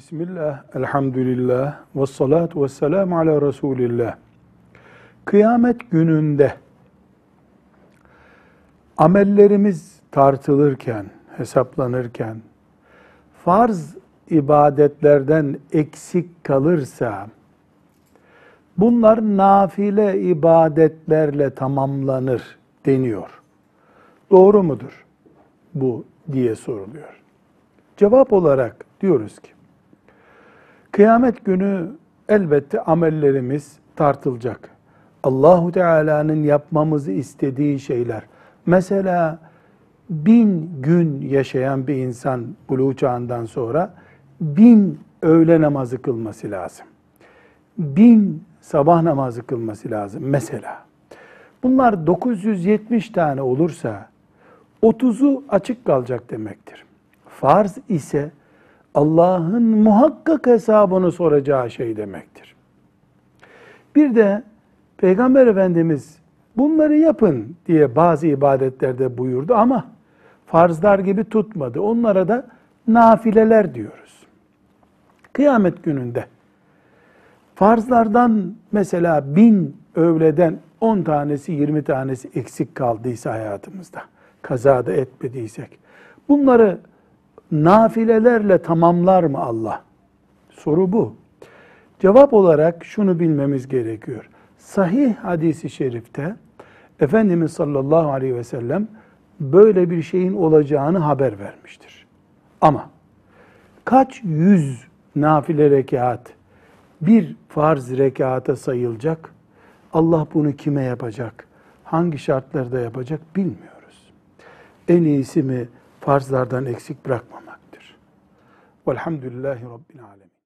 Bismillah, elhamdülillah, ve salatu ve selamu ala Resulillah. Kıyamet gününde amellerimiz tartılırken, hesaplanırken, farz ibadetlerden eksik kalırsa, bunlar nafile ibadetlerle tamamlanır deniyor. Doğru mudur bu diye soruluyor. Cevap olarak diyoruz ki, kıyamet günü elbette amellerimiz tartılacak. Allahu Teala'nın yapmamızı istediği şeyler. Mesela bin gün yaşayan bir insan buluğ çağından sonra bin öğle namazı kılması lazım. Bin sabah namazı kılması lazım mesela. Bunlar 970 tane olursa 30'u açık kalacak demektir. Farz ise Allah'ın muhakkak hesabını soracağı şey demektir. Bir de Peygamber Efendimiz bunları yapın diye bazı ibadetlerde buyurdu ama farzlar gibi tutmadı. Onlara da nafileler diyoruz. Kıyamet gününde farzlardan mesela bin öğleden 10 tanesi 20 tanesi eksik kaldıysa hayatımızda, kazada etmediysek, bunları nafilelerle tamamlar mı Allah? Soru bu. Cevap olarak şunu bilmemiz gerekiyor. Sahih hadisi şerifte Efendimiz sallallahu aleyhi ve sellem böyle bir şeyin olacağını haber vermiştir. Ama kaç yüz nafile rekat bir farz rekata sayılacak? Allah bunu kime yapacak? Hangi şartlarda yapacak bilmiyoruz. En iyisi mi farzlardan eksik bırakmamaktır. Velhamdülillahi Rabbil Alemin.